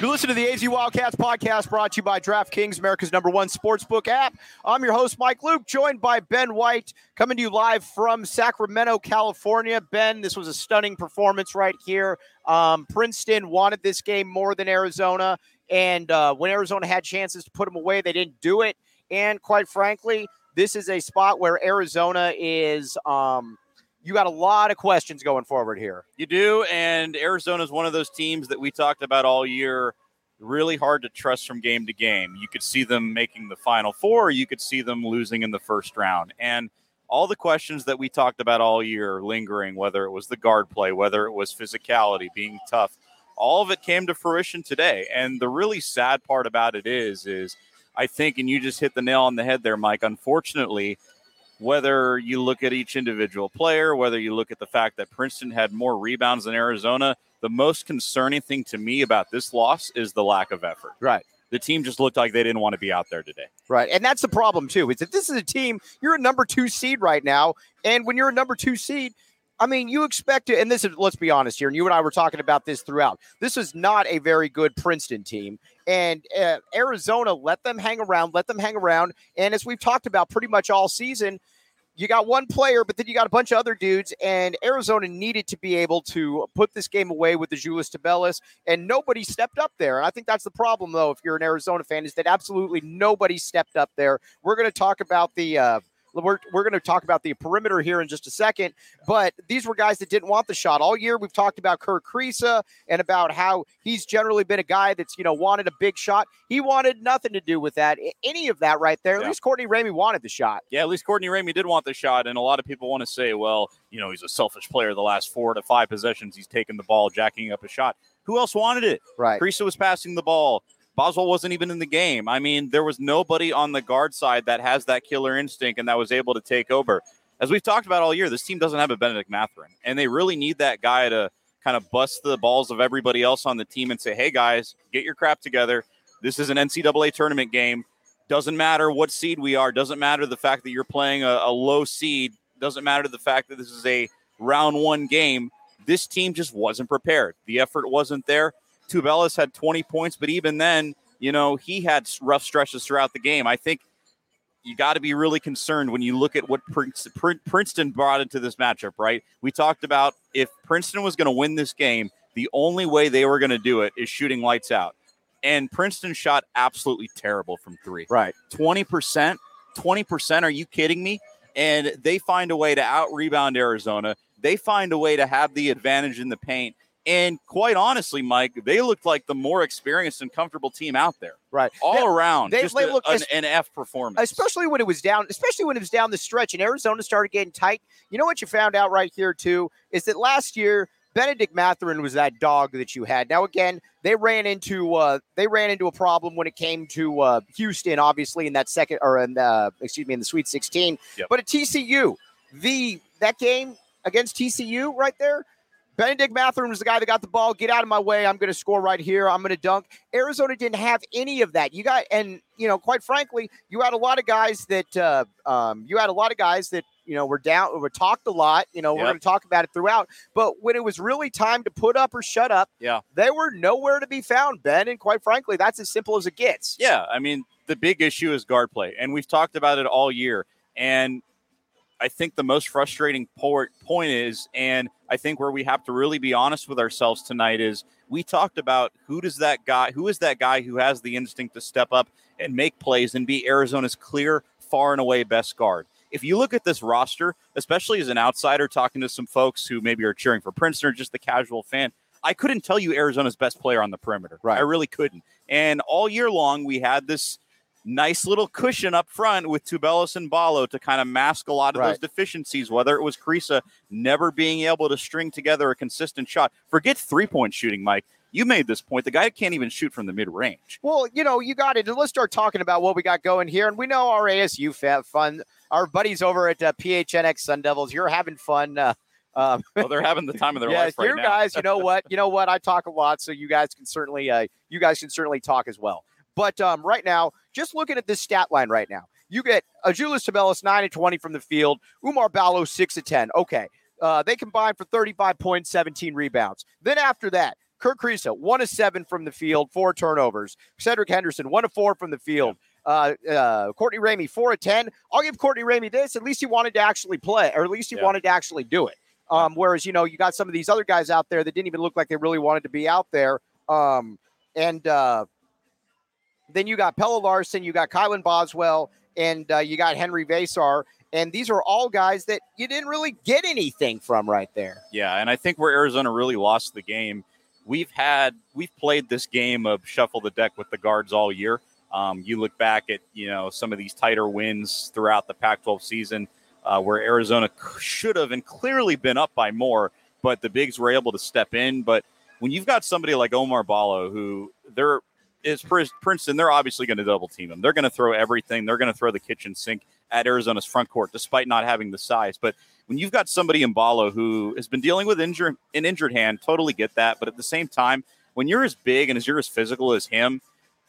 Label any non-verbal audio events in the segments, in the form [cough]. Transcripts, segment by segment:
You listen to the AZ Wildcats podcast brought to you by DraftKings, America's number one sportsbook app. I'm your host, Mike Luke, joined by Ben White, coming to you live from Sacramento, California. Ben, this was a stunning performance right here. Um, Princeton wanted this game more than Arizona. And uh, when Arizona had chances to put them away, they didn't do it. And quite frankly, this is a spot where Arizona is. Um, you got a lot of questions going forward here. You do, and Arizona is one of those teams that we talked about all year. Really hard to trust from game to game. You could see them making the final four, you could see them losing in the first round. And all the questions that we talked about all year lingering, whether it was the guard play, whether it was physicality, being tough, all of it came to fruition today. And the really sad part about it is, is I think, and you just hit the nail on the head there, Mike. Unfortunately, whether you look at each individual player, whether you look at the fact that Princeton had more rebounds than Arizona, the most concerning thing to me about this loss is the lack of effort. Right. The team just looked like they didn't want to be out there today. Right. And that's the problem, too. Is that this is a team, you're a number two seed right now. And when you're a number two seed, I mean, you expect to, and this is, let's be honest here, and you and I were talking about this throughout. This is not a very good Princeton team. And uh, Arizona let them hang around, let them hang around. And as we've talked about pretty much all season, you got one player, but then you got a bunch of other dudes, and Arizona needed to be able to put this game away with the Julius Tubelis, and nobody stepped up there. And I think that's the problem, though, if you're an Arizona fan, is that absolutely nobody stepped up there. We're going to talk about the uh, we're, we're going to talk about the perimeter here in just a second, but these were guys that didn't want the shot all year. We've talked about Kerr Kriisa and about how he's generally been a guy that's you know wanted a big shot. He wanted nothing to do with that, any of that right there. At least Courtney Ramey wanted the shot. Yeah, at least Courtney Ramey did want the shot, and a lot of people want to say, well, you know, he's a selfish player. The last four to five possessions, he's taken the ball, jacking up a shot. Who else wanted it? Right. Kriisa was passing the ball. Boswell wasn't even in the game. I mean, there was nobody on the guard side that has that killer instinct and that was able to take over. As we've talked about all year, this team doesn't have a Bennedict Mathurin, and they really need that guy to kind of bust the balls of everybody else on the team and say, hey, guys, get your crap together. This is an NCAA tournament game. Doesn't matter what seed we are, doesn't matter the fact that you're playing a, a low seed, doesn't matter the fact that this is a round one game. This team just wasn't prepared. The effort wasn't there. Tubelis had 20 points, but even then, you know, he had rough stretches throughout the game. I think you got to be really concerned when you look at what Princeton brought into this matchup, right? We talked about if Princeton was going to win this game, the only way they were going to do it is shooting lights out. And Princeton shot absolutely terrible from three. Right. 20%. 20%. Are you kidding me? And they find a way to out rebound Arizona. They find a way to have the advantage in the paint. And quite honestly, Mike, they looked like the more experienced and comfortable team out there. Right. All they, around. They, just they a, look, an, an, F performance. Especially when it was down, especially when it was down the stretch and Arizona started getting tight. You know what you found out right here, too, is that last year Bennedict Mathurin was that dog that you had. Now again, they ran into uh, they ran into a problem when it came to uh, Houston, obviously in that second or in uh, excuse me in the Sweet 16. Yep. But at TCU, the that game against TCU right there, Bennedict Mathurin was the guy that got the ball. Get out of my way. I'm going to score right here. I'm going to dunk. Arizona didn't have any of that. You got, and, you know, quite frankly, you had a lot of guys that, uh, um, you had a lot of guys that, you know, were down, were talked a lot. You know, Yep. we're going to talk about it throughout. But when it was really time to put up or shut up, Yeah. they were nowhere to be found, Ben. And quite frankly, that's as simple as it gets. Yeah, I mean, the big issue is guard play, and we've talked about it all year. And I think the most frustrating point is, and I think where we have to really be honest with ourselves tonight is, we talked about who does that guy, who is that guy who has the instinct to step up and make plays and be Arizona's clear, far and away best guard. If you look at this roster, especially as an outsider talking to some folks who maybe are cheering for Princeton or just the casual fan, I couldn't tell you Arizona's best player on the perimeter. Right. I really couldn't. And all year long, we had this nice little cushion up front with Tubelis and Ballo to kind of mask a lot of Right. those deficiencies, whether it was Kriisa never being able to string together a consistent shot. Forget three point shooting, Mike. You made this point. The guy can't even shoot from the mid range. Well, you know, you got it. And Let's start talking about what we got going here. And we know our ASU fun, our buddies over at uh, PHNX Sun Devils, you're having fun. Uh, um, [laughs] Well, they're having the time of their yeah, life right you guys, you know [laughs] what? You know what? I talk a lot, so you guys can certainly, uh, you guys can certainly talk as well. But um, right now, just looking at this stat line right now, you get Azuolas Tubelis nine and twenty from the field, Oumar Ballo six and ten. Okay, uh, they combined for thirty-five points, seventeen rebounds. Then after that, Kerr Kriisa one of seven from the field, four turnovers. Cedric Henderson one of four from the field. Uh, uh, Courtney Ramey four of ten. I'll give Courtney Ramey this. At least he wanted to actually play, or at least he Yeah. wanted to actually do it. Um, whereas you know you got some of these other guys out there that didn't even look like they really wanted to be out there. Um, and uh, then you got Pelle Larsson, you got Kylan Boswell, and uh, you got Henri Veesaar, and these are all guys that you didn't really get anything from right there. Yeah, and I think where Arizona really lost the game, we've had we've played this game of shuffle the deck with the guards all year. Um, you look back at you know some of these tighter wins throughout the Pac-12 season, uh, where Arizona should have and clearly been up by more, but the bigs were able to step in. But when you've got somebody like Oumar Ballo, who they're is Princeton, they're obviously going to double team him. They're going to throw everything. They're going to throw the kitchen sink at Arizona's front court, despite not having the size. But when you've got somebody in Ballo who has been dealing with an injured hand, totally get that. But at the same time, when you're as big and as you're as physical as him,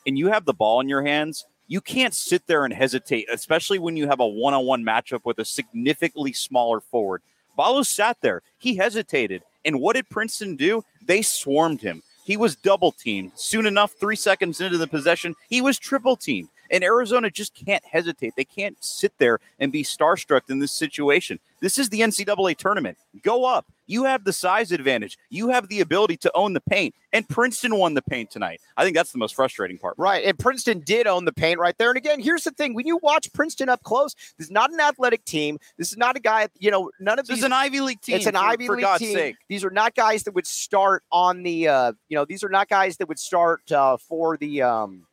and you have the ball in your hands, you can't sit there and hesitate, especially when you have a one-on-one matchup with a significantly smaller forward. Ballo sat there. He hesitated. And what did Princeton do? They swarmed him. He was double teamed. Soon enough, three seconds into the possession, he was triple teamed. And Arizona just can't hesitate. They can't sit there and be starstruck in this situation. This is the NCAA tournament. Go up. You have the size advantage. You have the ability to own the paint. And Princeton won the paint tonight. I think that's the most frustrating part. Right. And Princeton did own the paint right there. And again, here's the thing when you watch Princeton up close, this is not an athletic team. This is not a guy, you know, none of This these is an Ivy League team. It's an for, Ivy for League God's team. sake. These are not guys that would start on the, uh, you know, these are not guys that would start uh, for the, um,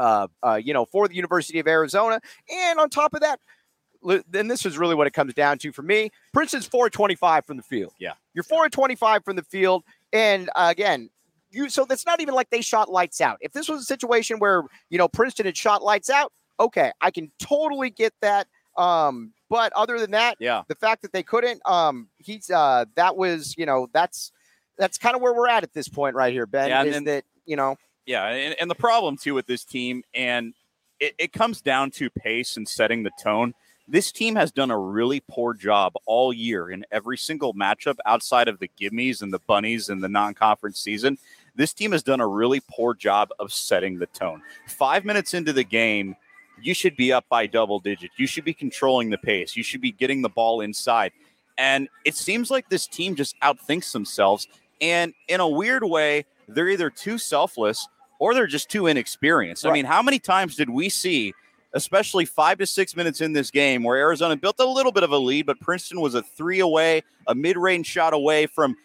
uh, uh, you know, for the University of Arizona. And on top of that, then this is really what it comes down to for me. Princeton's 425 from the field. Yeah. You're 425 from the field. And uh, again, you so that's not even like they shot lights out. If this was a situation where, you know, Princeton had shot lights out, okay, I can totally get that. Um, but other than that, Yeah. the fact that they couldn't, um, he's uh, that was, you know, that's that's kind of where we're at at this point right here, Ben. Yeah, is then- that you know, Yeah, and, and the problem too with this team, and it, it comes down to pace and setting the tone. This team has done a really poor job all year in every single matchup outside of the gimmies and the bunnies and the non-conference season. This team has done a really poor job of setting the tone. Five minutes into the game, you should be up by double digits. You should be controlling the pace. You should be getting the ball inside. And it seems like this team just outthinks themselves. And in a weird way, they're either too selfless or they're just too inexperienced. I mean, how many times did we see, especially five to six minutes in this game, where Arizona built a little bit of a lead, but Princeton was a three away, a mid range shot away from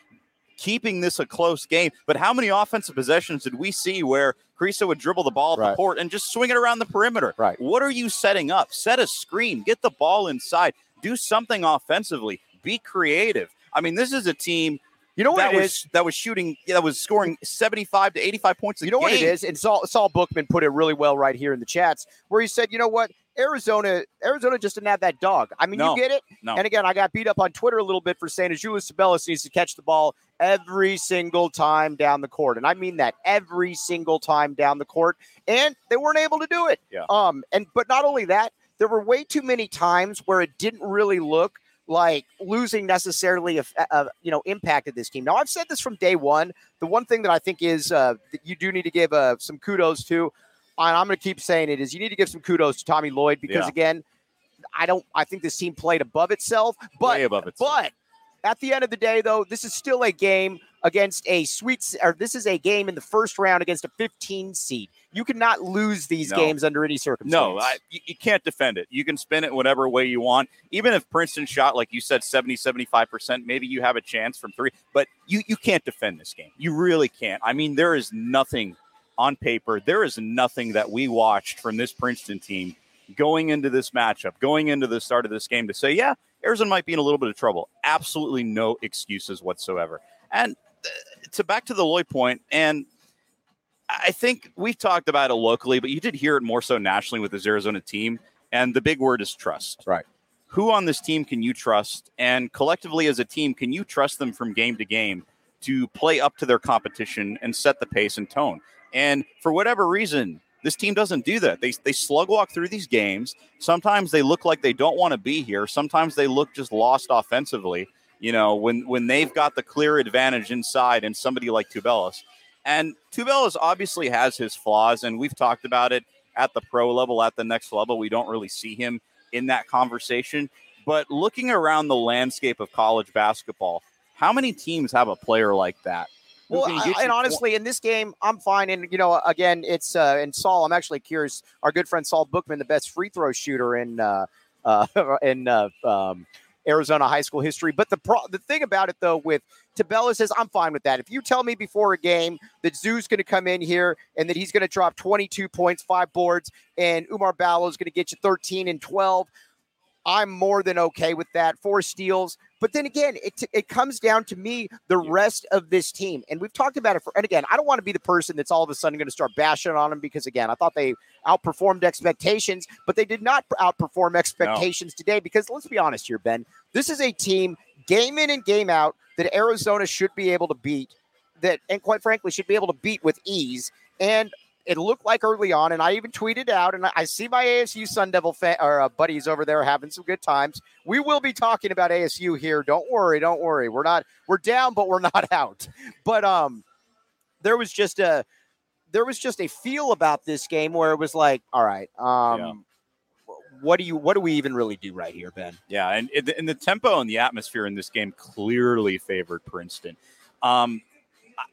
keeping this a close game? But how many offensive possessions did we see where Kriisa would dribble the ball up Right. the court and just swing it around the perimeter? Right. What are you setting up? Set a screen, get the ball inside, do something offensively, be creative. I mean, this is a team you know what that it was is. that was shooting that was scoring 75 to 85 points a You know what it is? and Saul, Saul Bookman put it really well right here in the chats, where he said, you know what, Arizona, Arizona just didn't have that dog. I mean, No. you get it. No. And again, I got beat up on Twitter a little bit for saying Julius Tubelis needs to catch the ball every single time down the court, and I mean that every single time down the court, and they weren't able to do it. Yeah. Um. And but not only that, there were way too many times where it didn't really look like losing necessarily uh, uh, you know impacted this team. Now I've said this from day one. The one thing that I think is uh, that you do need to give uh, some kudos to, and I'm going to keep saying it is you need to give some kudos to Tommy Lloyd because Yeah. again, I don't I think this team played above itself, but Way above itself. but at the end of the day, though, this is still a game against a sweet, or this is a game in the first round against a 15 seed. You cannot lose these No. games under any circumstance. No, I, you, can't defend it. You can spin it whatever way you want. Even if Princeton shot, like you said, 70, 75%, maybe you have a chance from three, but you, you can't defend this game. You really can't. I mean, there is nothing on paper, there is nothing that we watched from this Princeton team going into this matchup, going into the start of this game to say, yeah, Arizona might be in a little bit of trouble. Absolutely no excuses whatsoever. And uh, to back to the Loy point, and I think we've talked about it locally, but you did hear it more so nationally with this Arizona team. And the big word is trust. Right. Who on this team can you trust? And collectively as a team, can you trust them from game to game to play up to their competition and set the pace and tone? And for whatever reason, this team doesn't do that. They, they slug walk through these games. Sometimes they look like they don't want to be here. Sometimes they look just lost offensively. You know, when when they've got the clear advantage inside and somebody like Tubelis. And Tubelis obviously has his flaws, and we've talked about it at the pro level, at the next level. We don't really see him in that conversation. But looking around the landscape of college basketball, how many teams have a player like that? Well, I, and honestly, in this game, I'm fine. And you know, again, it's uh, and Saul. I'm actually curious. Our good friend Saul Bookman, the best free throw shooter in uh, uh, [laughs] in uh, um, Arizona high school history. But the pro- the thing about it though, with Tabella says I'm fine with that. If you tell me before a game that Zoo's going to come in here and that he's going to drop 22 points, five boards, and Oumar Ballo is going to get you 13 and 12, I'm more than okay with that. Four steals. But then again, it, it comes down to me, the rest of this team. And we've talked about it for, and again, I don't want to be the person that's all of a sudden going to start bashing on them because, again, I thought they outperformed expectations, but they did not outperform expectations no. today because let's be honest here, Ben. This is a team game in and game out that Arizona should be able to beat, that, and quite frankly, should be able to beat with ease. And it looked like early on, and I even tweeted out, and I see my ASU Sun Devil or uh, buddies over there having some good times. We will be talking about ASU here. Don't worry, don't worry. We're not we're down, but we're [laughs] not out. But um, there was just a there was just a feel about this game where it was like, all right, um. Yeah. What do you? What do we even really do right here, Ben? Yeah, and, and the tempo and the atmosphere in this game clearly favored Princeton. Um,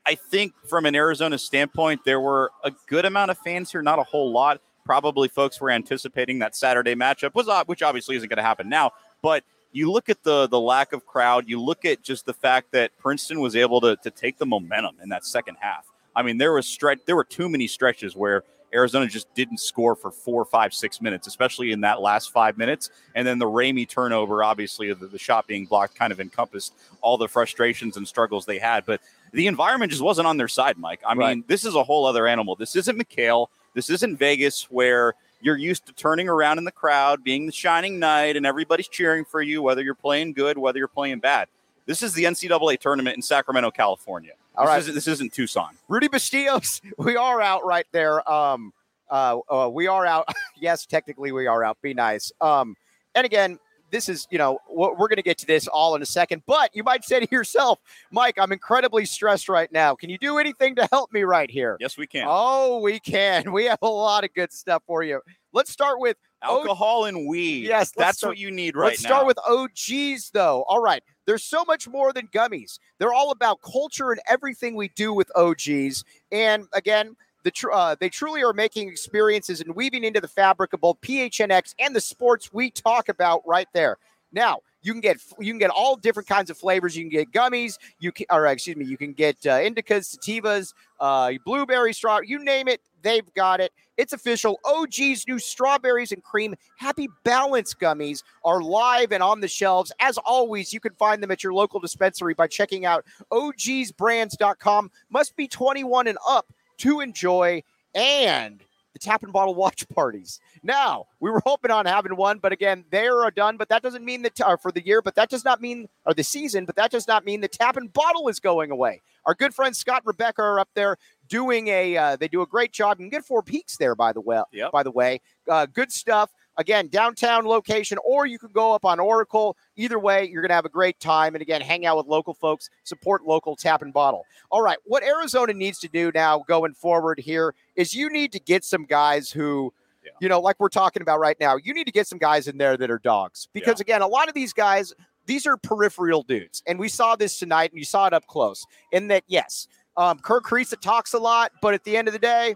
I think from an Arizona standpoint, there were a good amount of fans here, not a whole lot. Probably folks were anticipating that Saturday matchup was which obviously isn't going to happen now. But you look at the the lack of crowd, you look at just the fact that Princeton was able to to take the momentum in that second half. I mean, there was stretch there were too many stretches where Arizona just didn't score for four, five, six minutes, especially in that last five minutes. And then the Ramey turnover, obviously, the, the shot being blocked kind of encompassed all the frustrations and struggles they had. But the environment just wasn't on their side, Mike. I right. mean, this is a whole other animal. This isn't McKale. This isn't Vegas where you're used to turning around in the crowd, being the shining knight, and everybody's cheering for you, whether you're playing good, whether you're playing bad. This is the NCAA tournament in Sacramento, California. All this right. Isn't, this isn't Tucson. Rudy Bastillos, [laughs] we are out right there. Um, uh, uh, we are out. [laughs] yes, technically we are out. Be nice. Um, and again, this is, you know, we're going to get to this all in a second, but you might say to yourself, Mike, I'm incredibly stressed right now. Can you do anything to help me right here? Yes, we can. Oh, we can. We have a lot of good stuff for you. Let's start with alcohol o- and weed. Yes, that's start, what you need right let's now. Let's start with OGeez, though. All right. There's so much more than gummies. They're all about culture and everything we do with OGeez. And again, the tr- uh, they truly are making experiences and weaving into the fabric of both PHNX and the sports we talk about right there. Now, you can get you can get all different kinds of flavors. You can get gummies. You can, or excuse me, you can get uh, indicas, sativas, uh, blueberry straw. You name it, they've got it. It's official. OG's new strawberries and cream Happy Balance gummies are live and on the shelves. As always, you can find them at your local dispensary by checking out ogeezbrands.com. Must be 21 and up to enjoy and the tap and bottle watch [laughs] parties. Now, we were hoping on having one, but again, they are done. But that doesn't mean that uh, for the year, but that does not mean, or the season, but that does not mean the tap and bottle is going away. Our good friends Scott and Rebecca are up there doing a, uh, they do a great job. You can get four peaks there, by the way. Yep. By the way, uh, good stuff. Again, downtown location, or you can go up on Oracle. Either way, you're going to have a great time. And again, hang out with local folks, support local tap and bottle. All right, what Arizona needs to do now going forward here is you need to get some guys who, yeah. you know, like we're talking about right now, you need to get some guys in there that are dogs. Because yeah. again, a lot of these guys, these are peripheral dudes. And we saw this tonight and you saw it up close. In that, yes, um, Kerr Kriisa talks a lot, but at the end of the day,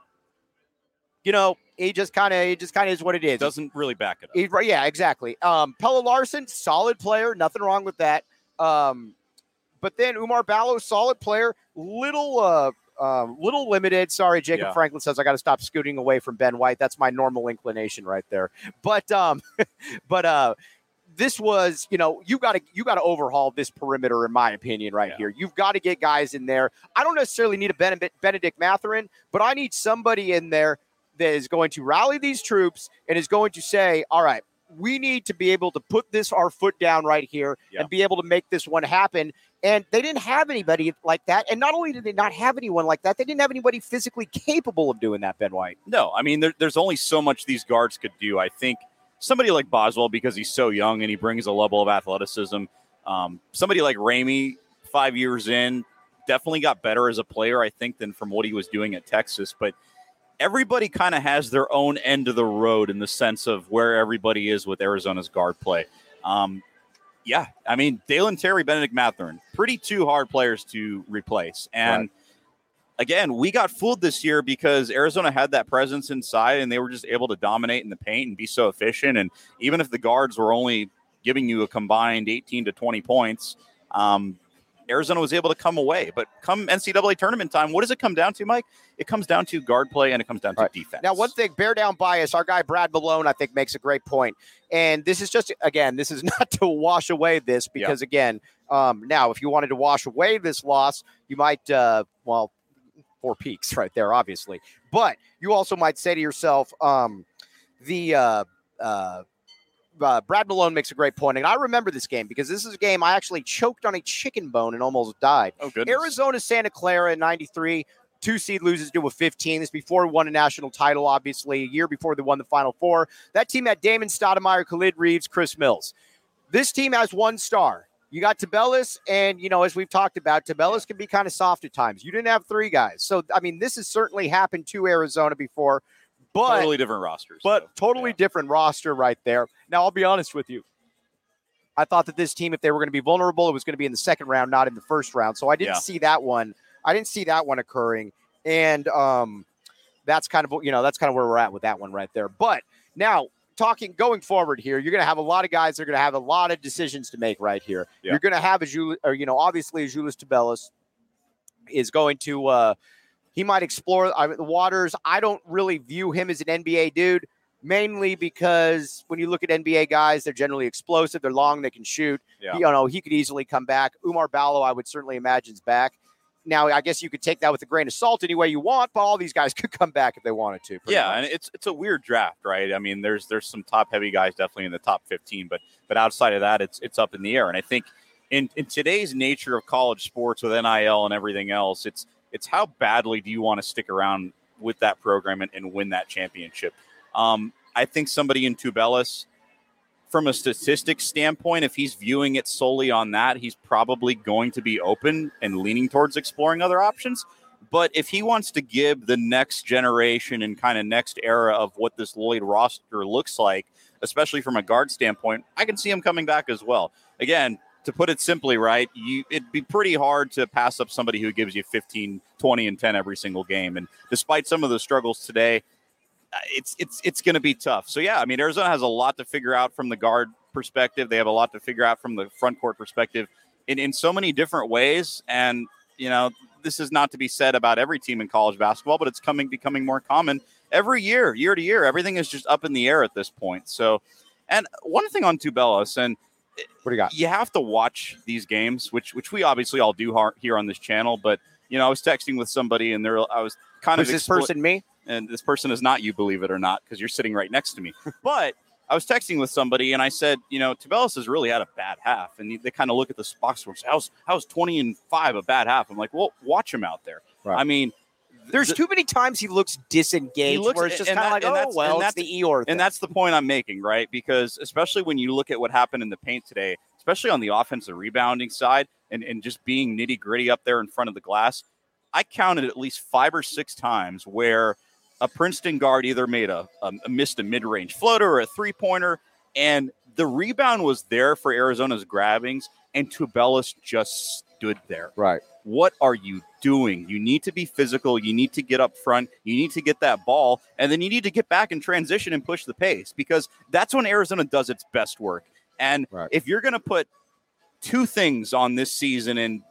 you know, he just kind of, he just kind of is what it is. Doesn't really back it up. He, yeah, exactly. Um, Pelle Larsson, solid player, nothing wrong with that. Um, but then Oumar Ballo, solid player, little, uh, um, little limited. Sorry, Jacob Yeah. Franklin says I got to stop scooting away from Ben White. That's my normal inclination right there. But um, [laughs] but uh, this was you know you got to you got to overhaul this perimeter in my opinion right Yeah. here. You've got to get guys in there. I don't necessarily need a Bennedict Mathurin, but I need somebody in there that is going to rally these troops and is going to say, all right. We need to be able to put this our foot down right here Yeah. and be able to make this one happen. And they didn't have anybody like that. And not only did they not have anyone like that, they didn't have anybody physically capable of doing that, Ben White. No, I mean, there, there's only so much these guards could do. I think somebody like Boswell, because he's so young and he brings a level of athleticism. Um, somebody like Ramey, five years in, definitely got better as a player, I think, than from what he was doing at Texas. But everybody kind of has their own end of the road in the sense of where everybody is with Arizona's guard play. Um, yeah, I mean, Dalen Terry, Bennedict Mathurin, pretty two hard players to replace. And Right. again, we got fooled this year because Arizona had that presence inside and they were just able to dominate in the paint and be so efficient. And even if the guards were only giving you a combined 18 to 20 points, um, Arizona was able to come away. But come NCAA tournament time, what does it come down to, Mike? It comes down to guard play and it comes down to Right. defense. Now, one thing, bear down bias, our guy Brad Malone, I think, makes a great point. And this is just, again, this is [laughs] not to wash away this because, again, um, now if you wanted to wash away this loss, you might, uh, well, four peaks right there, obviously. But you also might say to yourself, um, the, uh, uh, uh, Brad Malone makes a great point, and I remember this game because this is a game I actually choked on a chicken bone and almost died. oh, goodness. Arizona Santa Clara in 93, two seed loses to a 15. This before won a national title, obviously, a year before they won the Final Four. That team had Damon Stoudemire, Khalid Reeves, Chris Mills. This team has one star. You got Tubelis, and you know, as we've talked about, Tubelis can be kind of soft at times. You didn't have three guys. So I mean, this has certainly happened to Arizona before, but totally different rosters. but so, totally yeah. different roster right there. Now, I'll be honest with you. I thought that this team, if they were going to be vulnerable, it was going to be in the second round, not in the first round. So I didn't Yeah. see that one. I didn't see that one occurring, and um, that's kind of you know that's kind of where we're at with that one right there. But now talking going forward here, you're going to have a lot of guys. that are going to have a lot of decisions to make right here. Yeah. You're going to have a or you know obviously Julius Tubelis is going to. Uh, he might explore uh, the waters. I don't really view him as an NBA dude, mainly because when you look at NBA guys, they're generally explosive. They're long. They can shoot. Yeah. You know, he could easily come back. Oumar Ballo, I would certainly imagine, is back. Now, I guess you could take that with a grain of salt any way you want, but all these guys [laughs] could come back if they wanted to. Yeah, much. and it's it's a weird draft, right? I mean, there's there's some top heavy guys definitely in the top 15, but but outside of that, it's it's up in the air. And I think in in today's nature of college sports with NIL and everything else, it's it's how badly do you want to stick around with that program and, and win that championship? Um, I think somebody in Tubelis, from a statistics standpoint, if he's viewing it solely on that, he's probably going to be open and leaning towards exploring other options. But if he wants to give the next generation and kind of next era of what this Lloyd roster looks like, especially from a guard standpoint, I can see him coming back as well. Again, to put it simply, right, you it'd be pretty hard to pass up somebody who gives you 15, 20, and 10 every single game. And despite some of the struggles today, uh, it's it's it's going to be tough. So yeah, I mean Arizona has a lot to figure out from the guard perspective. They have a lot to figure out from the front court perspective in in so many different ways. And you know, this is not to be said about every team in college basketball, but it's coming becoming more common every year, year to year. Everything is just up in the air at this point. So, and one thing on Tubelis, and what do you got? you have to watch these games, which which we obviously all do here on this channel. But you know, I was texting with somebody, and there I was kind of this person? Me? and this person is not you, believe it or not, because you're sitting right next to me. [laughs] but I was texting with somebody, and I said, you know, Tubelis has really had a bad half, and they kind of look at the box score "How's how's 20 and five a bad half?" I'm like, well, watch him out there. Right. I mean, There's the- too many times he looks disengaged, He looks- where it's just kind of like, oh, well, that's- the Eeyore thing. And that's the point I'm making, right? Because especially when you look at what happened in the paint today, especially on the offensive rebounding side and, and just being nitty gritty up there in front of the glass, I counted at least five or six times where a Princeton guard either made a, a, a missed a mid range floater or a three pointer, and the rebound was there for Arizona's grabbings, and Tubelis just stood there right. what are you doing? You need to be physical. You need to get up front. You need to get that ball. And then you need to get back and transition and push the pace because that's when Arizona does its best work. And Right. if you're going to put two things on this season and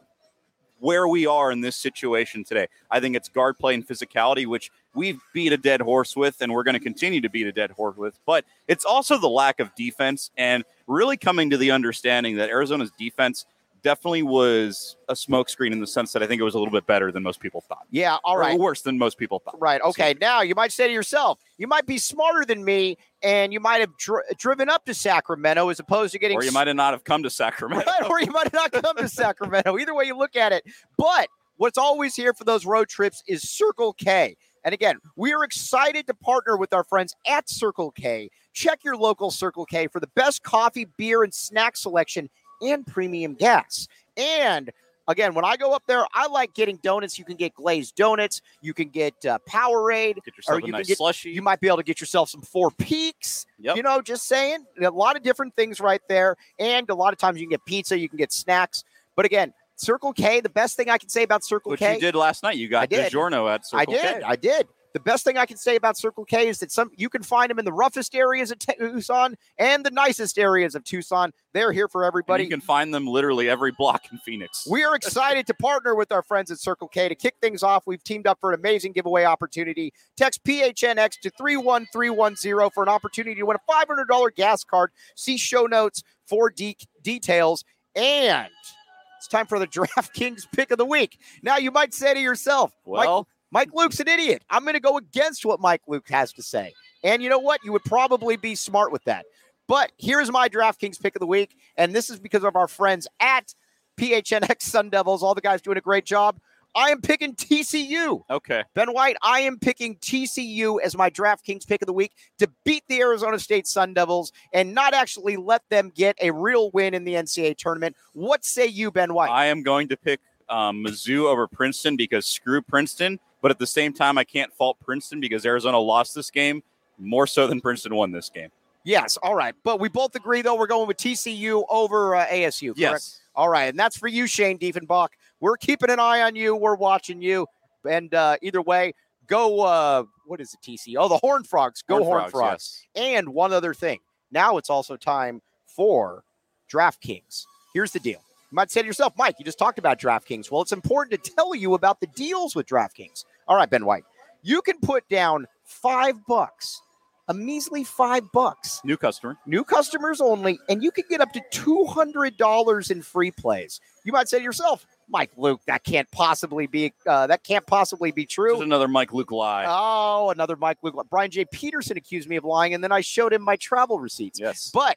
where we are in this situation today. I think it's guard play and physicality, which we've beat a dead horse with, and we're going to continue to beat a dead horse with. But it's also the lack of defense and really coming to the understanding that Arizona's defense definitely was a smokescreen in the sense that I think it was a little bit better than most people thought. Yeah, all right. Or worse than most people thought. Right. Okay. Now you might say to yourself, you might be smarter than me, and you might have dri- driven up to Sacramento as opposed to getting Or you might have not have come to Sacramento. right, or you might have not come to Sacramento. Either way you look at it. But what's always here for those road trips is Circle K. And again, we are excited to partner with our friends at Circle K. Check your local Circle K for the best coffee, beer, and snack selection and premium gas. And again, when I go up there, I like getting donuts. You can get glazed donuts. You can get uh, Powerade. Get yourself Or a you can nice get- slushy. You might be able to get yourself some Four Peaks. Yep. You know, just saying. A lot of different things right there. And a lot of times you can get pizza, you can get snacks. But again, Circle K, the best thing I can say about Circle Which K. you did last night. You got. DiGiorno at Circle I did. K. I did. The best thing I can say about Circle K is that some you can find them in the roughest areas of Tucson and the nicest areas of Tucson. They're here for And everybody. you can find them literally every block in Phoenix. We are excited to partner with our friends at Circle K to kick things off. We've teamed up for an amazing giveaway opportunity. Text PHNX to 31310 for an opportunity to win a $500 gas card. See show notes for de- details. And it's time for the [laughs] DraftKings pick of the week. Now, you might say to yourself, well, Mike Luke's an idiot. I'm going to go against what Mike Luke has to say. And you know what? You would probably be smart with that. But here's my DraftKings pick of the week. And this is because of our friends at PHNX Sun Devils. All the guys doing a great job. I am picking TCU. okay. Ben White, I am picking TCU as my DraftKings pick of the week to beat the Arizona State Sun Devils and not actually let them get a real win in the NCAA tournament. What say you, Ben White? I am going to pick um, Mizzou over Princeton because screw Princeton. But at the same time, I can't fault Princeton because Arizona lost this game more so than Princeton won this game. yes, all right. But we both agree, though, we're going with TCU over uh, ASU. Correct? Yes. All right, and that's for you, Shane Diefenbach. We're keeping an eye on you. We're watching you. And uh, either way, go. Uh, what is it, TC? Oh, the Horn Frogs. Go Horn, Frogs. yes. And one other thing. Now it's also time for DraftKings. Here's the deal. You might say to yourself, Mike, you just talked about DraftKings. Well, it's important to tell you about the deals with DraftKings. All right, Ben White. You can put down five bucks, a measly five bucks New customer. new customers only, and you can get up to $200 in free plays. You might say to yourself, Mike Luke, that can't possibly be uh, that can't possibly be true. another Mike Luke lie. Oh, another Mike Luke. Brian J. Peterson accused me of lying, and then I showed him my travel receipts. yes. But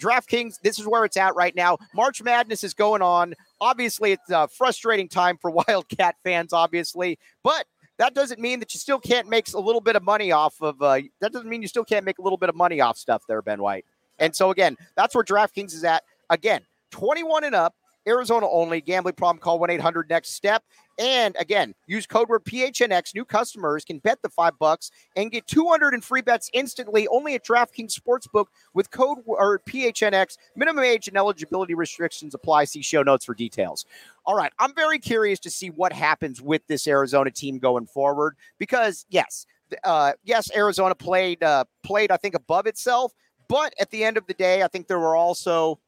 DraftKings, this is where it's at right now. March Madness is going on. Obviously, it's a frustrating time for [laughs] Wildcat fans, obviously, but that doesn't mean that you still can't make a little bit of money off of. Uh, that doesn't mean you still can't make a little bit of money off stuff there, Ben White. And so again, that's where DraftKings is at. Again, 21 and up, Arizona only. Gambling problem? Call 1 800 Next Step. And again, use code word PHNX. New customers can bet the five bucks and get 200 in free bets instantly only at DraftKings Sportsbook with code or PHNX. Minimum age and eligibility restrictions apply. See show notes for details. All right, I'm very curious to see what happens with this Arizona team going forward because yes, uh, yes, Arizona played uh, played I think above itself, but at the end of the day, I think there were also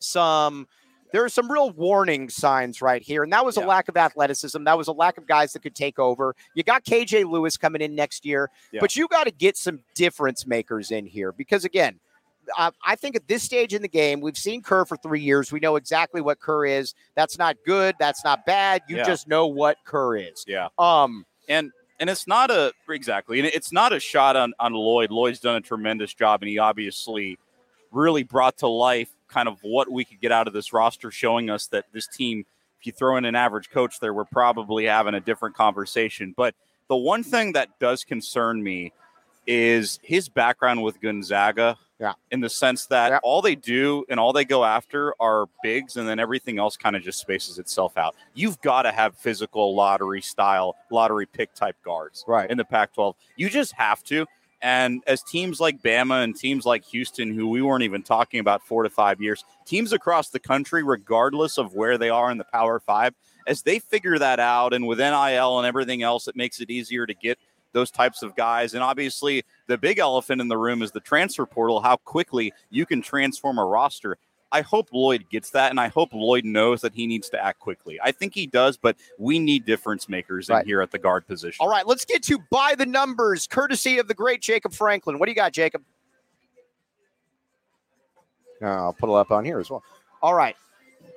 some there are some real warning signs right here. And that was a lack of athleticism. That was a lack of guys that could take over. You got KJ Lewis coming in next year, Yeah. but you got to get some difference makers in here because, again, uh, I think at this stage in the game, we've seen Kerr for three years. We know exactly what Kerr is. That's not good. That's not bad. You Yeah. just know what Kerr is. Yeah. Um, and and it's not a exactly and it's not a shot on on lloyd lloyd's done a tremendous job and he obviously really brought to life kind of what we could get out of this roster showing us that this team if you throw in an average coach there we're probably having a different conversation but the one thing that does concern me is his background with gonzaga Yeah. in the sense that Yeah. all they do and all they go after are bigs and then everything else kind of just spaces itself out you've got to have physical lottery style lottery pick type guards right. in the Pac 12. You just have to. And as teams like Bama and teams like Houston, who we weren't even talking about four to five years, teams across the country, regardless of where they are in the Power Five, as they figure that out and with NIL and everything else, it makes it easier to get those types of guys. And obviously, the big elephant in the room is the transfer portal, how quickly you can transform a roster. I hope Lloyd gets that, and I hope Lloyd knows that he needs to act quickly. I think he does, but we need difference makers in here at the guard position. All right, let's get to by the numbers, courtesy of the great Jacob Franklin. What do you got, Jacob? Uh, I'll put it up on here as well. All right.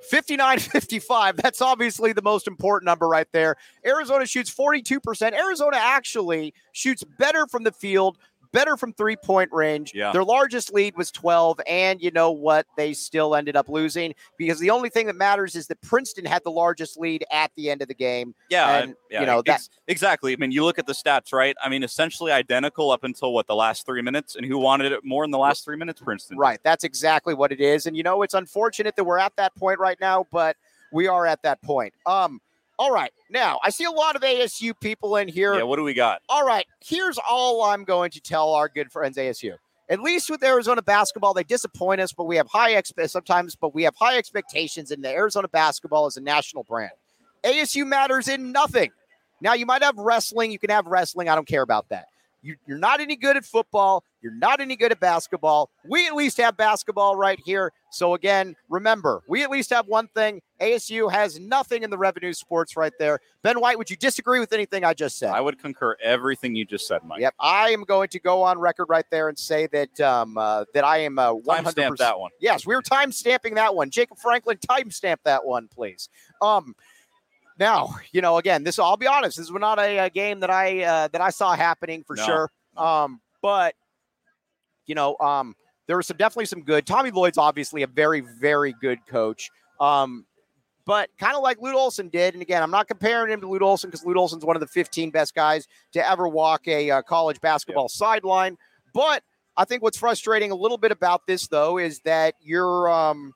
59 55. That's obviously the most important number right there. Arizona shoots 42%. Arizona actually shoots better from the field, better from three point range. Yeah. Their largest lead was 12. And you know what? They still ended up losing because the only thing that matters is that Princeton had the largest lead at the end of the game. Yeah, And, yeah, you know, ex- exactly. I mean, you look at the stats, right? I mean, essentially identical up until what the last three minutes, and who wanted it more in the last three minutes? Princeton. Right. That's exactly what it is. And you know, it's unfortunate that we're at that point right now, but we are at that point. Um, all right. Now I see a lot of ASU people in here. Yeah. What do we got? All right. Here's all I'm going to tell our good friends ASU. At least with Arizona basketball, they disappoint us, but we have high expe- sometimes, but we have high expectations in the Arizona basketball as a national brand. ASU matters in nothing. Now you might have wrestling. You can have wrestling. I don't care about that. You, you're not any good at football. You're not any good at basketball. We at least have basketball right here. So again, remember, we at least have one thing. ASU has nothing in the revenue sports right there. Ben White, would you disagree with anything I just said? I would concur everything you just said, Mike. Yep, I am going to go on record right there and say that um, uh, that I am uh, one hundred Timestamp that one. Yes, we were time stamping that one. Jacob Franklin, timestamp that one, please. Um, now, [laughs] you know, again, this I'll be honest, this was not a, a game that I uh, that I saw happening for No, sure. Um, but you know, um, there was some definitely some good. Tommy Lloyd's obviously a very, very good coach. Um, but kind of like Lute Olson did. And again, I'm not comparing him to Lute Olson because Lute Olson's one of the 15 best guys to ever walk a uh, college basketball sideline. But I think what's frustrating a little bit about this, though, is that you're, um,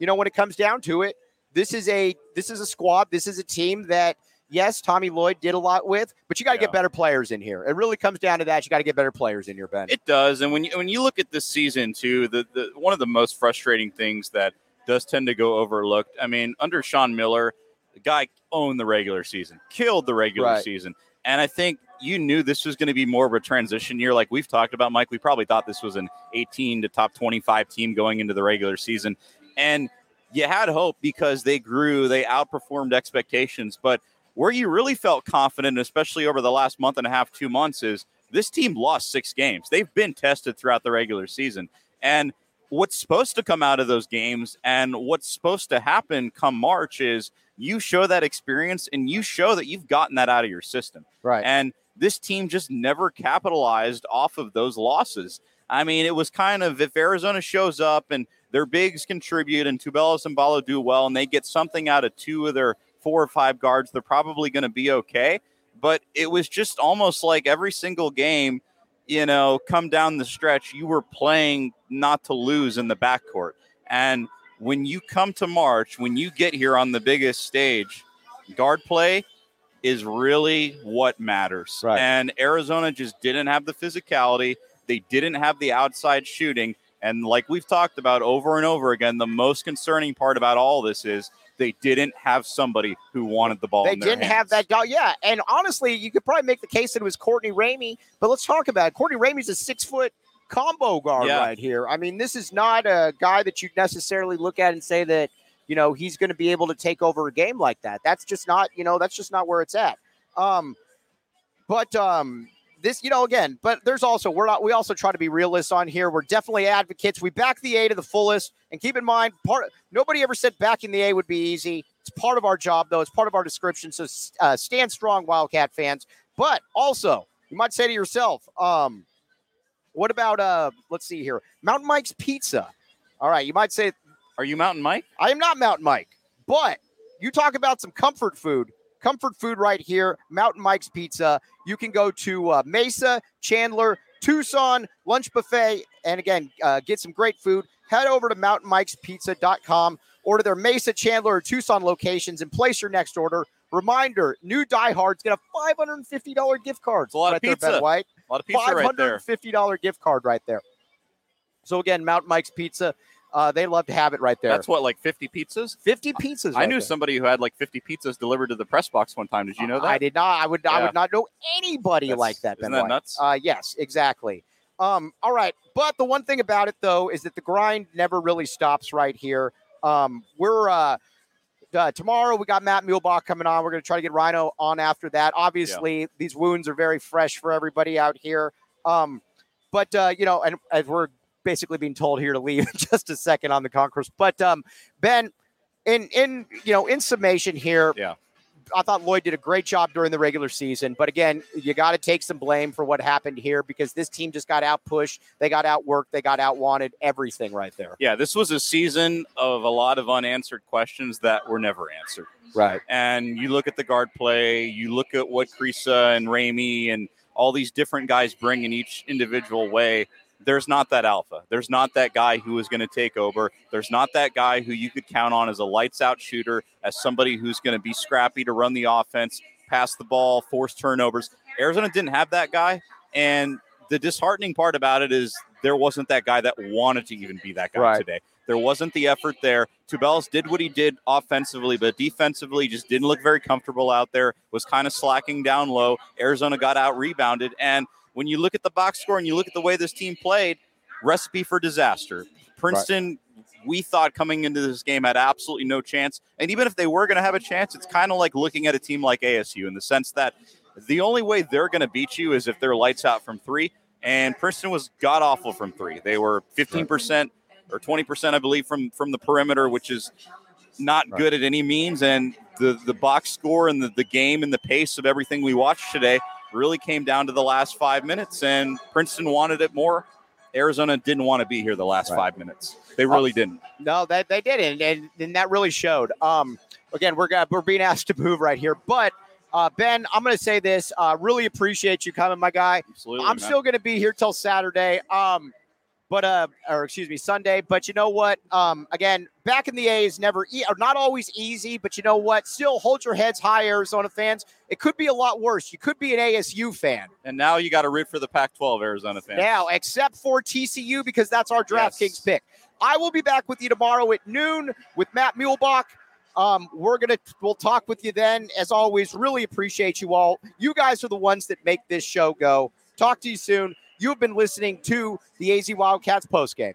you know, when it comes down to it, this is a this is a squad. This is a team that yes, Tommy Lloyd did a lot with, but you got to Yeah. get better players in here. It really comes down to that. You got to get better players in here, Ben. It does, and when you when you look at this season too, the, the one of the most frustrating things that does tend to go overlooked. I mean, under Sean Miller, the guy owned the regular season, killed the regular Right. season, and I think you knew this was going to be more of a transition year, like we've talked about, Mike. We probably thought this was an 18 to top 25 team going into the regular season, and you had hope because they grew, they outperformed expectations, but where you really felt confident, especially over the last month and a half, two months, is this team lost six games. They've been tested throughout the regular season. And what's supposed to come out of those games and what's supposed to happen come March is you show that experience and you show that you've gotten that out of your system. right. And this team just never capitalized off of those losses. I mean, it was kind of if Arizona shows up and their bigs contribute and Tubelis and Ballo do well and they get something out of two of their four or five guards, they're probably going to be okay. But it was just almost like every single game, you know, come down the stretch, you were playing not to lose in the backcourt. And when you come to March, when you get here on the biggest stage, guard play is really what matters. Right. And Arizona just didn't have the physicality. They didn't have the outside shooting. And like we've talked about over and over again, the most concerning part about all this is they didn't have somebody who wanted the ball. They didn't have that guy. Yeah. And honestly, you could probably make the case that it was Courtney Ramey, but let's talk about it. Courtney Ramey's a six foot combo guard Yeah. right here. I mean, this is not a guy that you'd necessarily look at and say that, you know, he's going to be able to take over a game like that. That's just not, you know, that's just not where it's at. Um, but um, this, you know, again, but there's also we're not. We also try to be realists on here. We're definitely advocates. We back the A to the fullest, and keep in mind, part nobody ever said backing the A would be easy. It's part of our job, though. It's part of our description. So uh, stand strong, Wildcat fans. But also, you might say to yourself, um, what about uh? Let's see here, Mountain Mike's Pizza. All right, you might say Are you Mountain Mike? I am not Mountain Mike, but you talk about some comfort food. Comfort food right here, Mountain Mike's Pizza. You can go to uh, Mesa, Chandler, Tucson, Lunch Buffet, and again, uh, get some great food. Head over to mountainmike'spizza.com, order their Mesa, Chandler, or Tucson locations, and place your next order. Reminder: new diehards get a five hundred and fifty dollar gift card. It's a lot of right there, Ben pizza. White. A lot of pizza right there. and fifty dollar gift card right there. So again, Mountain Mike's Pizza. Uh, they love to have it right there. That's what, like 50 pizzas? 50 pizzas. I right knew there. somebody who had like 50 pizzas delivered to the press box one time. Did you know that? I did not. I would. I would not know anybody That's- like that. isn't Ben that White. nuts? Uh, yes, exactly. Um, all right, but the one thing about it though is that the grind never really stops right here. Um, we're uh, uh, tomorrow we got Matt Muehlebach coming on. We're going to try to get Rhino on after that. Obviously, yeah. these wounds are very fresh for everybody out here. Um, but uh, you know, and as we're basically being told here to leave [laughs] in just a second on the concourse. But um, Ben, in in you know, in summation here, yeah. I thought Lloyd did a great job during the regular season. But again, you got to take some blame for what happened here because this team just got out pushed. They got outworked. They got outwanted. Everything right there. Yeah, this was a season of a lot of unanswered questions that were never answered. Right. And you look at the guard play, you look at what Kriisa and Ramey and all these different guys bring in each individual way there's not that alpha. There's not that guy who is going to take over. There's not that guy who you could count on as a lights out shooter, as somebody who's going to be scrappy to run the offense, pass the ball, force turnovers. Arizona didn't have that guy. And the disheartening part about it is there wasn't that guy that wanted to even be that guy right. today. There wasn't the effort there. Tubelis did what he did offensively, but defensively just didn't look very comfortable out there, was kind of slacking down low. Arizona got out rebounded. And when you look at the box score and you look at the way this team played, recipe for disaster. Princeton, right. we thought coming into this game had absolutely no chance. And even if they were going to have a chance, it's kind of like looking at a team like ASU in the sense that the only way they're going to beat you is if they're lights out from three. And Princeton was god awful from three. They were 15% or 20%, I believe, from, from the perimeter, which is not right. good at any means. And the, the box score and the, the game and the pace of everything we watched today – really came down to the last five minutes, and Princeton wanted it more. Arizona didn't want to be here the last right. five minutes. They really didn't. No, that they didn't, and, and that really showed. Um, again, we're going we're being asked to move right here, but uh, Ben, I'm going to say this. Uh, really appreciate you coming, my guy. Absolutely. I'm man. still going to be here till Saturday. Um, but uh, or excuse me, Sunday. But you know what? Um, again, back in the A's, never e- not always easy. But you know what? Still hold your heads high, Arizona fans. It could be a lot worse. You could be an ASU fan. And now you got to root for the Pac-12 Arizona fans. Now, except for TCU because that's our DraftKings yes. pick. I will be back with you tomorrow at noon with Matt Muehlebach. Um, we're gonna we'll talk with you then. As always, really appreciate you all. You guys are the ones that make this show go. Talk to you soon. You have been listening to the AZ Wildcats postgame.